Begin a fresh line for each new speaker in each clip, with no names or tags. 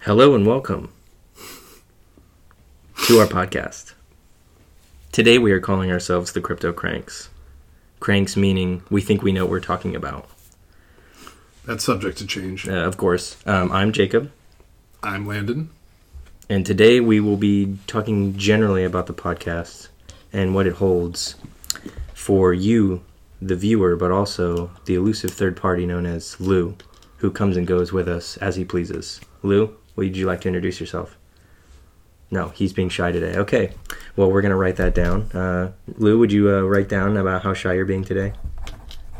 Hello and welcome to our podcast. Today we are calling ourselves the Crypto Cranks. Cranks meaning we think we know what we're talking about.
That's subject to change.
Uh, of course, um, I'm Jacob,
I'm Landon.
and today we will be talking generally about the podcast and what it holds for you, the viewer, but also the elusive third party known as Lou, who comes and goes with us as he pleases. Lou, would you like to introduce yourself? No, he's being shy today. Okay, well, we're going to write that down. Uh, Lou, would you uh, write down about how shy you're being today?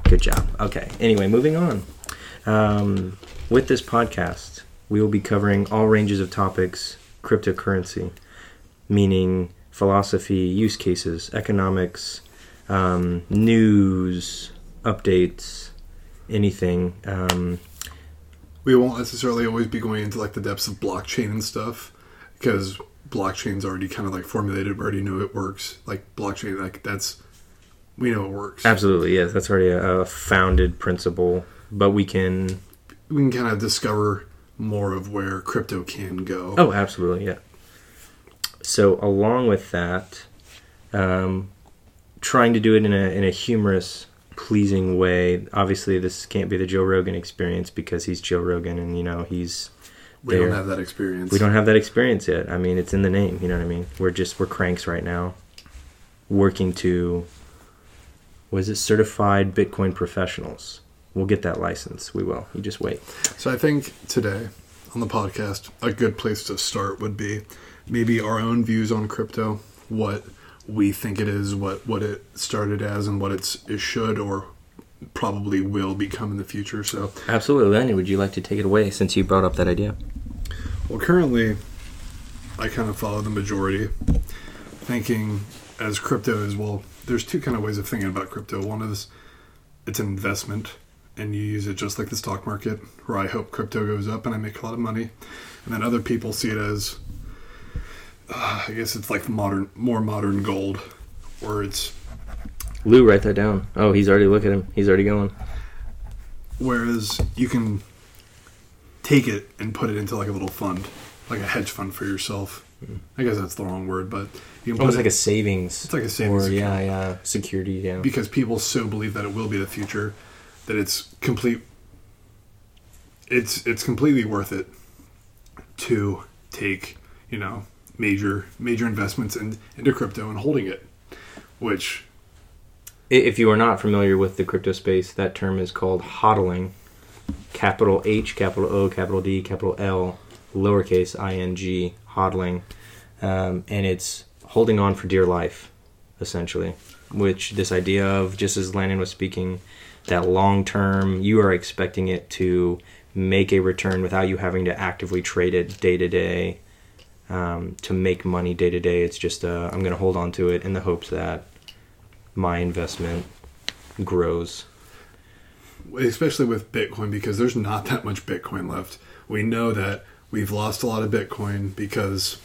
Good job. Okay, anyway, moving on. Um, with this podcast, we will be covering all ranges of topics cryptocurrency, meaning philosophy, use cases, economics, um, news, updates, anything. Um,
We won't necessarily always be going into like the depths of blockchain and stuff because blockchain's already kind of like formulated. We already know it works. Like blockchain, like that's we know it works.
absolutely, yes, that's already a, a founded principle, but we can.
We can kind of discover more of where crypto can go.
Oh, absolutely, yeah. So, along with that, um, trying to do it in a in a humorous, pleasing way. Obviously, this can't be the Joe Rogan experience because he's Joe Rogan, and you know he's
we don't have that experience.
We don't have that experience yet. I mean, it's in the name. You know what I mean? We're just we're cranks right now, working to. Was it certified Bitcoin professionals? We'll get that license. We will. You just wait.
So I think today on the podcast, a good place to start would be maybe our own views on crypto, what we think it is, what what it started as, and what it's it should or probably will become in the future. So,
Absolutely, Lenny. Would you like to take it away since you brought up that idea?
well, currently, I kind of follow the majority, thinking as crypto is well. There's two kind of ways of thinking about crypto. One is it's an investment, and you use it just like the stock market, where I hope crypto goes up and I make a lot of money. And then other people see it as, uh, I guess it's like modern, more modern gold, where it's
Lou, write that down. Oh, he's already look at him. He's already going.
whereas you can take it and put it into like a little fund, like a hedge fund for yourself. I guess that's the wrong word, but you can put
Almost
it
like a savings.
It's like a savings
Or, yeah, yeah. Security, yeah.
because people so believe that it will be the future that it's complete. It's it's completely worth it to take you know major major investments in, into crypto and holding it, which
If you are not familiar with the crypto space, that term is called hodling. Capital H, capital O, capital D, capital L, lowercase i n g, hodling. Um, and it's holding on for dear life, essentially. Which this idea of, just as Landon was speaking, that long term, you are expecting it to make a return without you having to actively trade it day to day um, to make money day to day. It's just, uh, I'm going to hold on to it in the hopes that my investment grows.
especially with Bitcoin because there's not that much Bitcoin left. We know that we've lost a lot of Bitcoin because,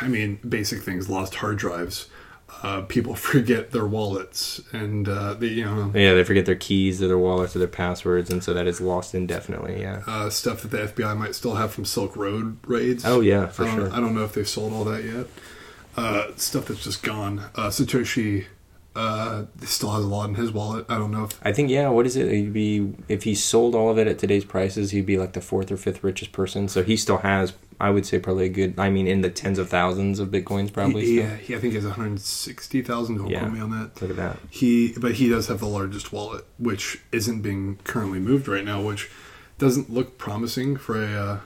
I mean, basic things lost hard drives. Uh, people forget their wallets, and uh, the, you know
Yeah, they forget their keys or their wallets or their passwords, and so that is lost indefinitely. Yeah.
uh, stuff that the FBI might still have from Silk Road raids.
Oh yeah, for
I
sure.
I don't know if they've sold all that yet. Uh, stuff that's just gone. Uh, Satoshi uh, still has a lot in his wallet. I don't know if
I think yeah. What is it? He'd be if he sold all of it at today's prices, he'd be like the fourth or fifth richest person. So he still has, I would say, probably a good. I mean, in the tens of thousands of bitcoins, probably. still.
he, I think he has 160,000. Don't
Yeah.
quote me on that.
Look at that.
He, but he does have the largest wallet, which isn't being currently moved right now, which doesn't look promising for a uh,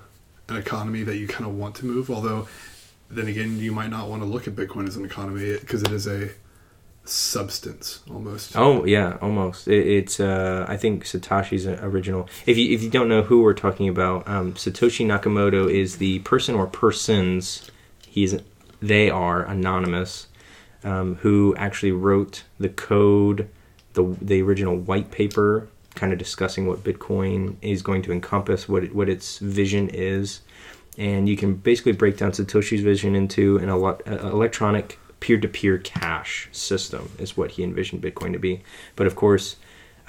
an economy that you kind of want to move. Although, then again, you might not want to look at Bitcoin as an economy because it is a substance almost.
Oh yeah, almost. It, it's uh, I think Satoshi's original. If you if you don't know who we're talking about, um, Satoshi Nakamoto is the person or persons. He's they are anonymous, um, who actually wrote the code, the the original white paper, kind of discussing what Bitcoin is going to encompass, what it, what its vision is, and you can basically break down Satoshi's vision into an ele- electronic peer-to-peer cash system is what he envisioned Bitcoin to be. But of course,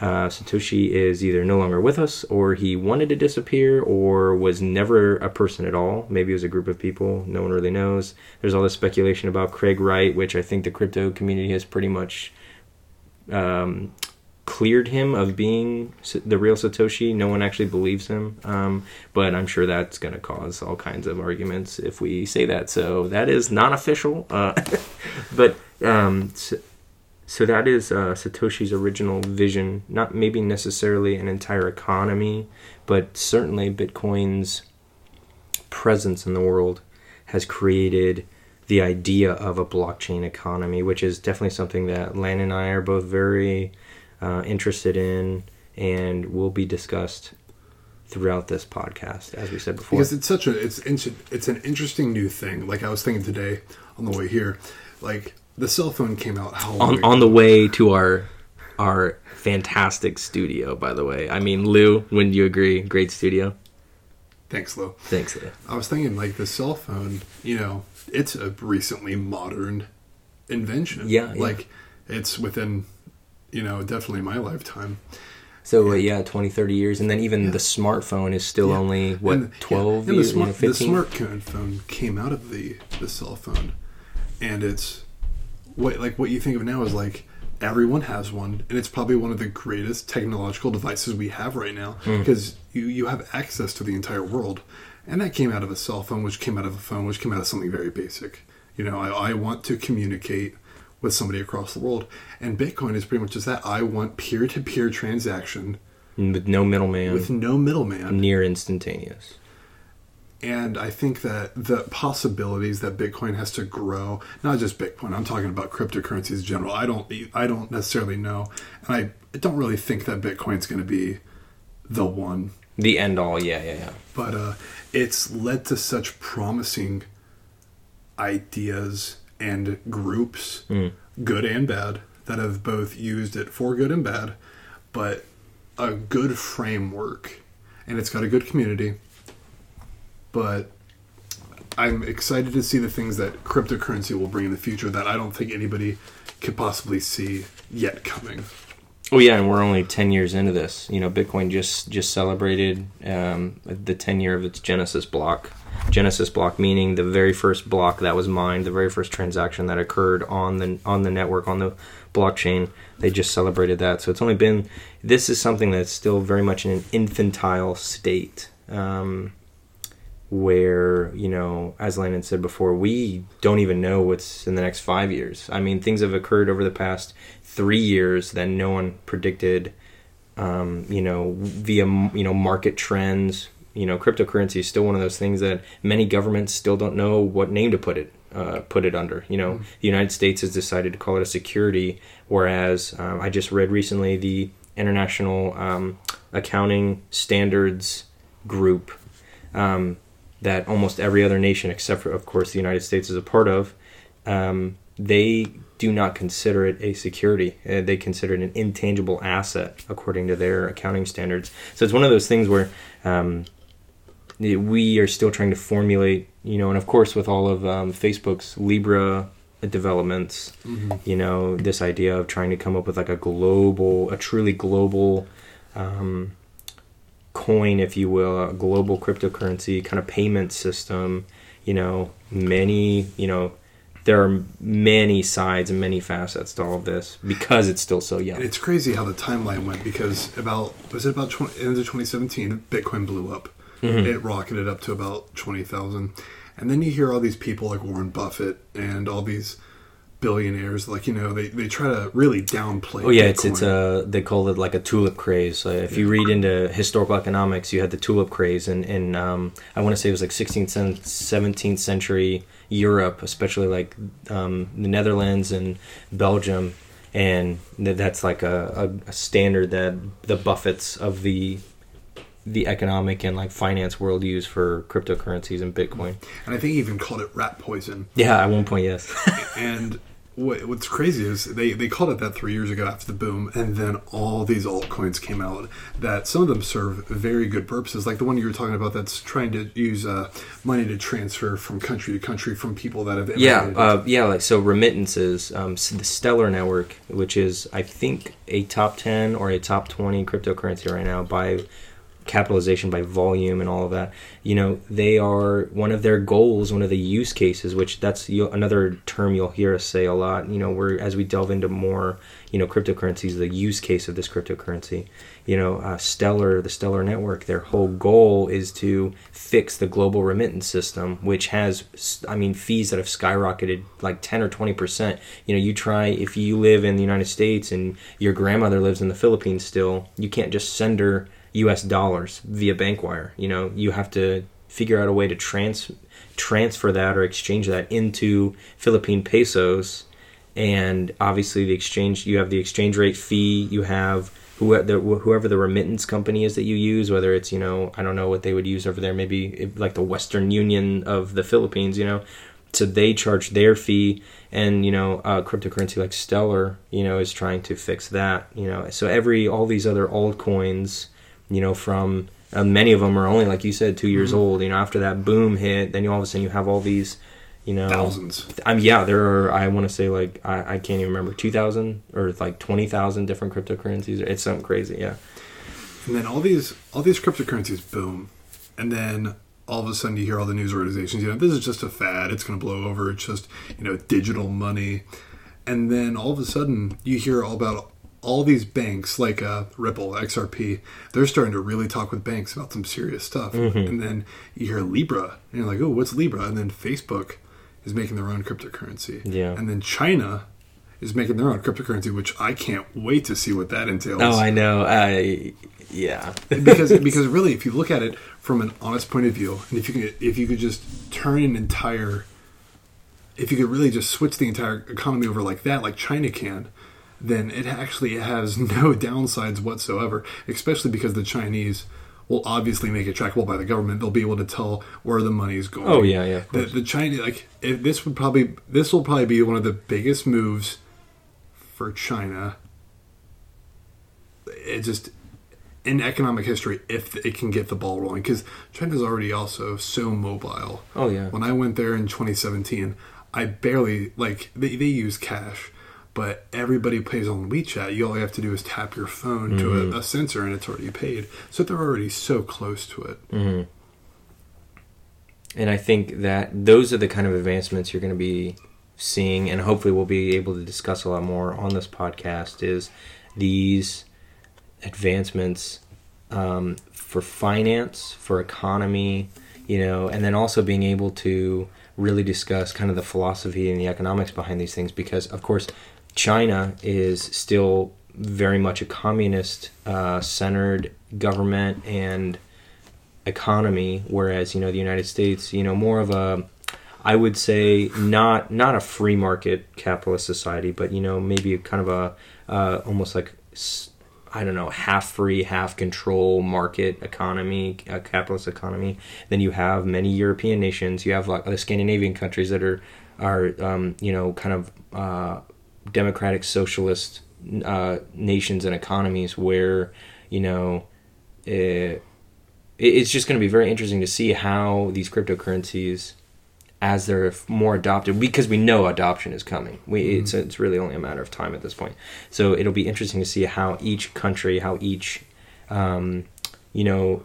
uh, Satoshi is either no longer with us, or he wanted to disappear, or was never a person at all. Maybe it was a group of people. No one really knows. There's all this speculation about Craig Wright, which I think the crypto community has pretty much um, cleared him of being the real Satoshi. No one actually believes him, um, but I'm sure that's going to cause all kinds of arguments if we say that. So that is non official. Uh, but um, s- so that is uh, Satoshi's original vision. Not maybe necessarily an entire economy, but certainly Bitcoin's presence in the world has created the idea of a blockchain economy, which is definitely something that Lan and I are both very uh, interested in and will be discussed throughout this podcast, as we said before.
because it's such a it's it's an interesting new thing. Like I was thinking today on the way here, like the cell phone came out how long
on
ago?
on the way to our our fantastic studio, by the way. I mean, Lou, wouldn't you agree? Great studio.
Thanks, Lou.
Thanks. Lou.
I was thinking like the cell phone, you know, it's a recently modern invention.
Yeah, yeah.
Like it's within, you know, definitely my lifetime.
So uh, yeah, 20, 30 years, and then even the smartphone is still
Yeah.
only what
And- yeah,
twelve
and
years,
the, smart,
you know,
the smartphone came out of the the cell phone, and it's what like what you think of now is like everyone has one, and it's probably one of the greatest technological devices we have right now
Hmm.
because you you have access to the entire world, and that came out of a cell phone, which came out of a phone, which came out of something very basic. You know, I, I want to communicate with somebody across the world, and Bitcoin is pretty much just that. I want peer to peer transaction
with no middleman,
with no middleman.
near instantaneous.
And I think that the possibilities that Bitcoin has to grow, not just Bitcoin, I'm talking about cryptocurrencies in general. I don't I don't necessarily know. And I don't really think that Bitcoin's going to be the one.
The end all, yeah, yeah, yeah.
But uh, it's led to such promising ideas and groups, good and bad, that have both used it for good and bad, but a good framework. And it's got a good community. But I'm excited to see the things that cryptocurrency will bring in the future that I don't think anybody could possibly see yet coming.
Oh yeah, and we're only ten years into this. You know, Bitcoin just just celebrated um, the ten year of its Genesis block. Genesis block meaning the very first block that was mined, the very first transaction that occurred on the on the network on the blockchain. They just celebrated that, so it's only been. This is something that's still very much in an infantile state. Um, where you know as landon said before we don't even know what's in the next five years i mean things have occurred over the past three years that no one predicted um, you know via you know market trends you know cryptocurrency is still one of those things that many governments still don't know what name to put it uh, put it under you know the united states has decided to call it a security whereas um, i just read recently the international um, accounting standards group um, that almost every other nation, except for, of course, the United States, is a part of, um, they do not consider it a security. Uh, they consider it an intangible asset according to their accounting standards. So it's one of those things where um, we are still trying to formulate, you know, and of course, with all of um, Facebook's Libra developments, you know, this idea of trying to come up with like a global, a truly global. Um, coin, if you will, a global cryptocurrency kind of payment system. You know, many, you know, there are many sides and many facets to all of this because it's still so young.
And it's crazy how the timeline went because about was it about 20, end of 2017 Bitcoin blew up. It rocketed up to about 20,000. And then you hear all these people like Warren Buffett and all these billionaires like you know they, they try to really downplay
Oh yeah, it's it's a they call it like a tulip craze. Uh, if you read into historical economics, you had the tulip craze, and in, um, I want to say it was like 16th, 17th century Europe, especially like um, the Netherlands and Belgium, and that's like a, a, a standard that the Buffetts of the the economic and like finance world use for cryptocurrencies and Bitcoin.
and I think he even called it rat poison.
Yeah, at one point, yes.
and what, what's crazy is they, they called it that three years ago after the boom, and then all these altcoins came out that some of them serve very good purposes, like the one you were talking about that's trying to use uh, money to transfer from country to country from people that have
Yeah, uh, yeah, like so remittances. Um, s- the Stellar Network, which is I think a top ten or a top twenty cryptocurrency right now by capitalization by volume and all of that. You know, they are one of their goals, one of the use cases, which that's another term you'll hear us say a lot. You know, we're as we delve into more, you know, cryptocurrencies, the use case of this cryptocurrency. You know, uh, Stellar, the Stellar Network, their whole goal is to fix the global remittance system, which has, I mean, fees that have skyrocketed like 10 or 20 percent. You know, you try if you live in the United States and your grandmother lives in the Philippines still, you can't just send her U.S. dollars via bank wire. You know, you have to figure out a way to trans transfer that or exchange that into Philippine pesos, and obviously the exchange. You have the exchange rate fee. You have whoever the, remittance company is that you use, whether it's you know I don't know what they would use over there, maybe like the Western Union of the Philippines. You know, so they charge their fee and you know cryptocurrency like stellar you know is trying to fix that you know so every all these other altcoins you know from uh, many of them are only like you said two years old you know after that boom hit then you all of a sudden you have all these you know
thousands.
um, yeah there are i want to say like I, I can't even remember 2000 or like 20000 different cryptocurrencies it's something crazy yeah
And then all these all these cryptocurrencies boom, and then all of a sudden you hear all the news organizations, you know, this is just a fad. It's going to blow over. It's just you know digital money, and then all of a sudden you hear all about all these banks like uh, Ripple, XRP. They're starting to really talk with banks about some serious stuff, and then you hear Libra, and you're like, oh, what's Libra? And then Facebook is making their own cryptocurrency,
Yeah.
and then China. Is making their own cryptocurrency, which I can't wait to see what that entails
oh i know i yeah
because because really, if you look at it from an honest point of view, and if you could if you could just turn an entire, if you could really just switch the entire economy over like that, like China can, then it actually has no downsides whatsoever. Especially because the Chinese will obviously make it trackable by the government. They'll be able to tell where the money is going.
Oh, yeah, yeah,
The, the Chinese like if this would probably this will probably be one of the biggest moves for China. It just in economic history if it can get the ball rolling because China's already also so mobile.
oh yeah
When I went there in 2017, I barely like they, they use cash, but everybody pays on WeChat. You all you have to do is tap your phone to
Mm-hmm.
a, a sensor and it's already paid. So they're already so close to it.
hmm And I think that those are the kind of advancements you're going to be seeing, and hopefully we'll be able to discuss a lot more on this podcast. Is these advancements um, for finance, for economy, you know, and then also being able to really discuss kind of the philosophy and the economics behind these things, because of course, China is still very much a communist uh, centered government and economy whereas you know the united states you know more of a i would say not not a free market capitalist society but you know maybe kind of a uh, almost like I don't know half free half control market economy a capitalist economy. Then you have many european nations. You have like the scandinavian countries that are are um, you know kind of uh, democratic socialist uh, nations and economies where you know it, it's just going to be very interesting to see how these cryptocurrencies as they're more adopted because we know adoption is coming. We it's it's really only a matter of time at this point. So it'll be interesting to see how each country how each um, you know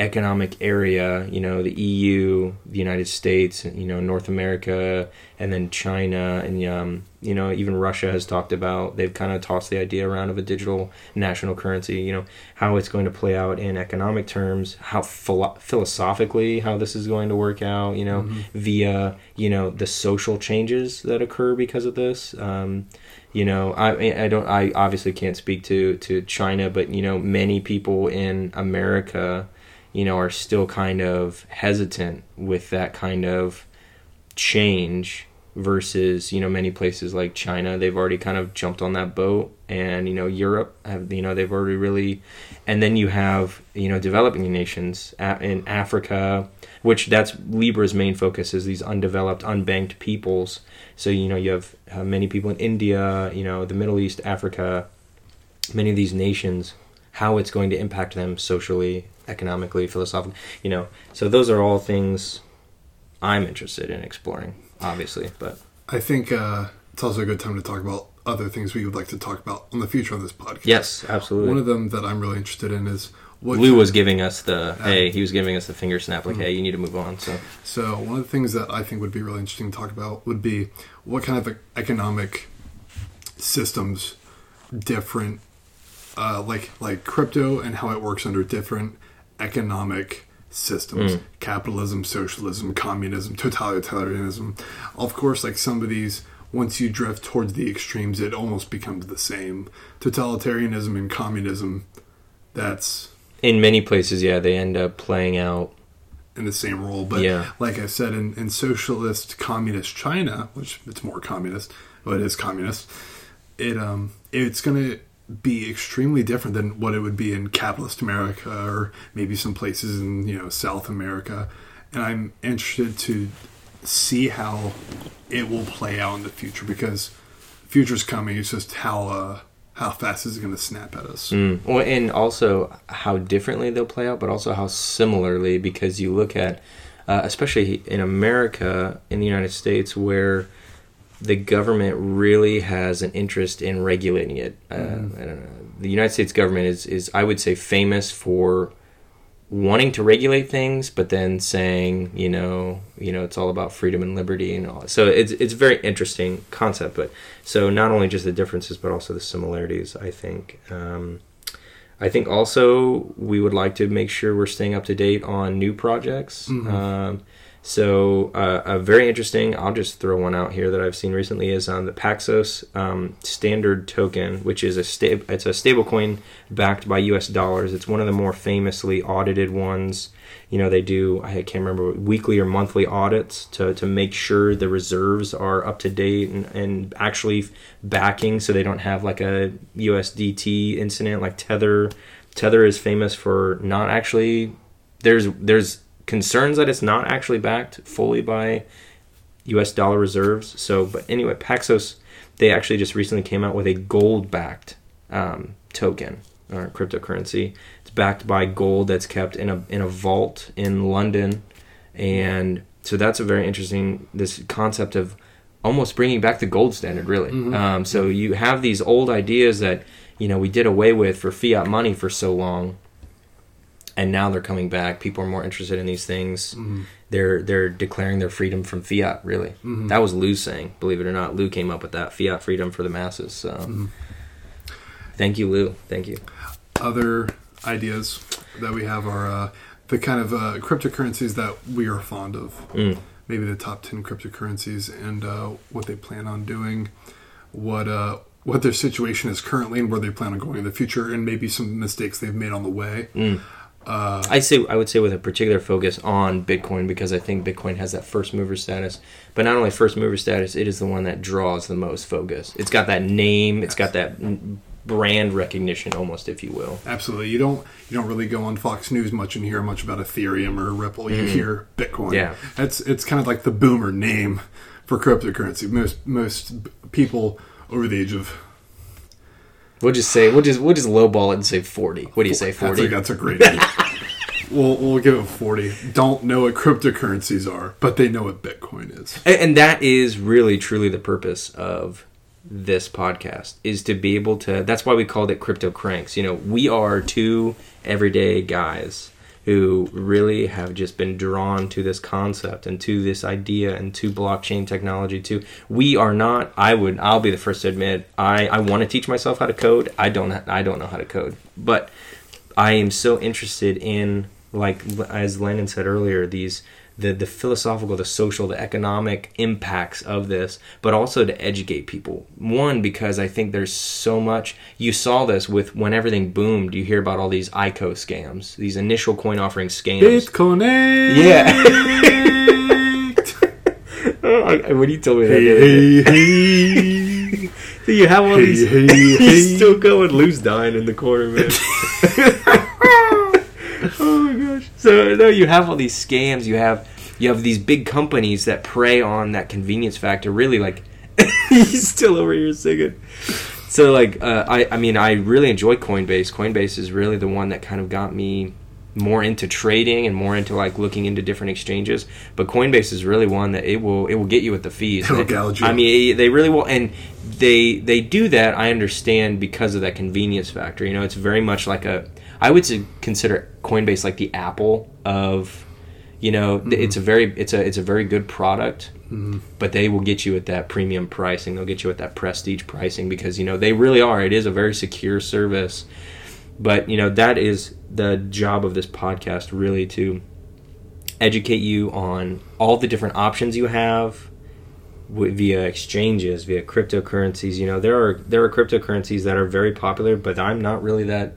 economic area you know the EU the United States you know North America and then China and um, you know even Russia has talked about they've kind of tossed the idea around of a digital national currency you know how it's going to play out in economic terms how philo- philosophically how this is going to work out you know via you know the social changes that occur because of this. Um, you know I I don't I obviously can't speak to to China but you know many people in America you know, are still kind of hesitant with that kind of change versus you know many places like China they've already kind of jumped on that boat and you know Europe have you know they've already really and then you have you know developing nations in Africa which that's Libra's main focus is these undeveloped unbanked peoples. So you know you have uh, many people in India you know the Middle East Africa many of these nations how it's going to impact them socially economically philosophically you know so those are all things I'm interested in exploring obviously but
I think uh, it's also a good time to talk about other things we would like to talk about on the future of this podcast.
yes absolutely
One of them that I'm really interested in is what
Lou was giving us the hey, he was giving us the finger snap like hey, you need to move on. So
So one of the things that I think would be really interesting to talk about would be what kind of economic systems different, uh, like like crypto and how it works under different economic systems: capitalism, socialism, communism, totalitarianism. Of course, like some of these. Once you drift towards the extremes, it almost becomes the same. Totalitarianism and communism, that's
in many places, yeah, they end up playing out.
in the same role. But
Yeah.
like I said, in, in socialist communist China, which it's more communist, but it is communist, it um it's gonna be extremely different than what it would be in capitalist America or maybe some places in you know South America. And I'm interested to see how it will play out in the future because the future's coming. It's just how uh how fast is it going to snap at us?
Mm. Well, and also how differently they'll play out, but also how similarly, because you look at, uh, especially in America, in the United States, where the government really has an interest in regulating it. Uh, I don't know. The United States government is, is, I would say, famous for wanting to regulate things, but then saying, you know, you know, it's all about freedom and liberty and all. So it's it's a very interesting concept. But so not only just the differences, but also the similarities. I think. Um, I think also we would like to make sure we're staying up to date on new projects. Um, so uh, a very interesting. I'll just throw one out here that I've seen recently is on the Paxos um, Standard Token, which is a sta- it's a stablecoin backed by U.S. dollars. It's one of the more famously audited ones. You know they do I can't remember weekly or monthly audits to, to make sure the reserves are up to date and, and actually backing, so they don't have like a USDT incident like Tether. Tether is famous for not actually there's there's concerns that it's not actually backed fully by U.S. dollar reserves. So, but anyway, Paxos they actually just recently came out with a gold-backed um, token or cryptocurrency. It's backed by gold that's kept in a in a vault in London, and so that's a very interesting this concept of almost bringing back the gold standard. Really, um, so you have these old ideas that you know we did away with for fiat money for so long and now they're coming back. People are more interested in these things. They're they're declaring their freedom from fiat. Really, that was Lou saying. Believe it or not, Lou came up with that fiat freedom for the masses. So, thank you, Lou. Thank you.
other ideas that we have are uh, the kind of uh, cryptocurrencies that we are fond of.
Mm.
Maybe the top ten cryptocurrencies and uh, what they plan on doing, what uh, what their situation is currently, and where they plan on going in the future, and maybe some mistakes they've made on the way.
I say I would say with a particular focus on Bitcoin because I think Bitcoin has that first mover status. But not only first mover status, it is the one that draws the most focus. It's got that name. It's got that mm, brand recognition, almost, if you will.
Absolutely, you don't you don't really go on Fox News much and hear much about Ethereum or Ripple. You hear Bitcoin.
Yeah.
it's it's kind of like the boomer name for cryptocurrency. Most most people over the age of
We'll just say we'll just we'll just lowball it and say forty. What do you say,
That's a,
forty?
that's a great idea. we'll, we'll give it 40. Don't know what cryptocurrencies are, but they know what Bitcoin is.
And, and that is really truly the purpose of this podcast is to be able to that's why we called it crypto cranks you know we are two everyday guys who really have just been drawn to this concept and to this idea and to blockchain technology too. We are not i would i'll be the first to admit i i want to teach myself how to code. I don't i don't know how to code. But I am so interested in like as Landon said earlier these the the philosophical the social the economic impacts of this but also to educate people one because I think there's so much you saw this with when everything boomed you hear about all these ICO scams these initial coin offering scams
Bitcoin.
Yeah. I, when you told me that,
Hey, hey, hey.
So you have all these.
hey,
He's
hey.
still going. Lou's dying in the corner, man. Gosh! So no, you have all these scams. You have you have these big companies that prey on that convenience factor. Really, like he's still over here singing. So like, uh, I I mean, I really enjoy Coinbase. Coinbase is really the one that kind of got me more into trading and more into like looking into different exchanges. But Coinbase is really one that it will it will get you with the fees.
It'll gouge you.
I mean, they really will, and they they do that. I understand because of that convenience factor. You know, it's very much like a. I would consider Coinbase like the Apple of, you know, th mm-hmm. it's a very it's a it's a very good product, mm-hmm. but they will get you at that premium pricing. They'll get you at that prestige pricing because you know they really are. It is a very secure service, but you know that is the job of this podcast really to educate you on all the different options you have via exchanges via cryptocurrencies you know there are there are cryptocurrencies that are very popular but i'm not really that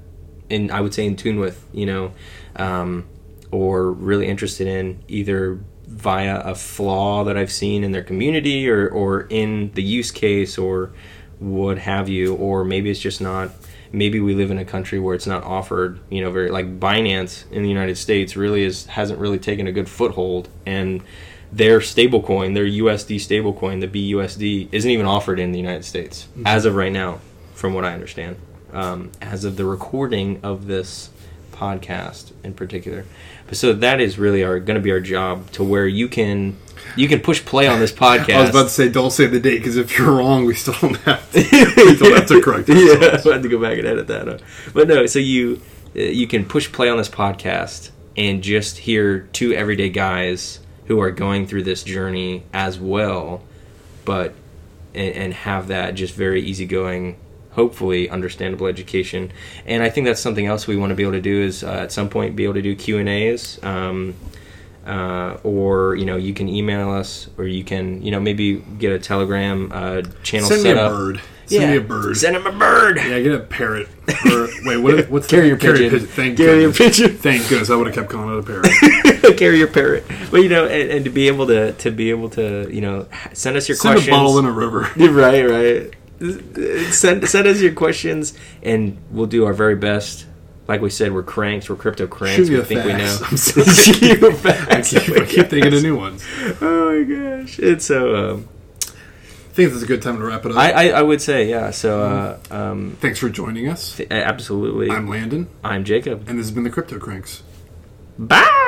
in i would say in tune with you know um, or really interested in either via a flaw that i've seen in their community or or in the use case or what have you or maybe it's just not maybe we live in a country where it's not offered you know very like binance in the united states really is hasn't really taken a good foothold and their stablecoin their usd stablecoin the busd isn't even offered in the united states as of right now from what i understand um, as of the recording of this podcast in particular but so that is really our going to be our job to where you can you can push play on this podcast
I was about to say, don't say the date because if you're wrong, we still don't have to. we still have to correct
yeah,
ourselves.
I had to go back and edit that. Up. But no, so you uh, you can push play on this podcast and just hear two everyday guys who are going through this journey as well, but and, and have that just very easygoing, hopefully understandable education. And I think that's something else we want to be able to do is uh, at some point be able to do Q and A's. Um, uh, or you know you can email us or you can you know maybe get a telegram uh, channel
Send me a
up
bird. Send me a bird.
Send him a bird.
Yeah, get a parrot. Or, wait, what, what's
Carrier
the,
pigeon.
Thank
Carrier
goodness.
pigeon.
Thank goodness. I would have kept calling it a parrot.
Carrier parrot. But you know, and, and to be able to to be able to you know send us your
Send
questions.
a bottle in a river.
right, right. Send send us your questions, and we'll do our very best. Like we said, we're cranks. We're crypto cranks. We think we know.
I'm sorry.
Shoot you a
I keep, I keep thinking of new ones.
Oh my gosh! It's so um,
I think this is a good time to wrap it up.
I, I I would say yeah. So uh, um,
Thanks for joining us.
th- absolutely.
I'm Landon,
I'm Jacob.
and this has been the Crypto Cranks.
Bye.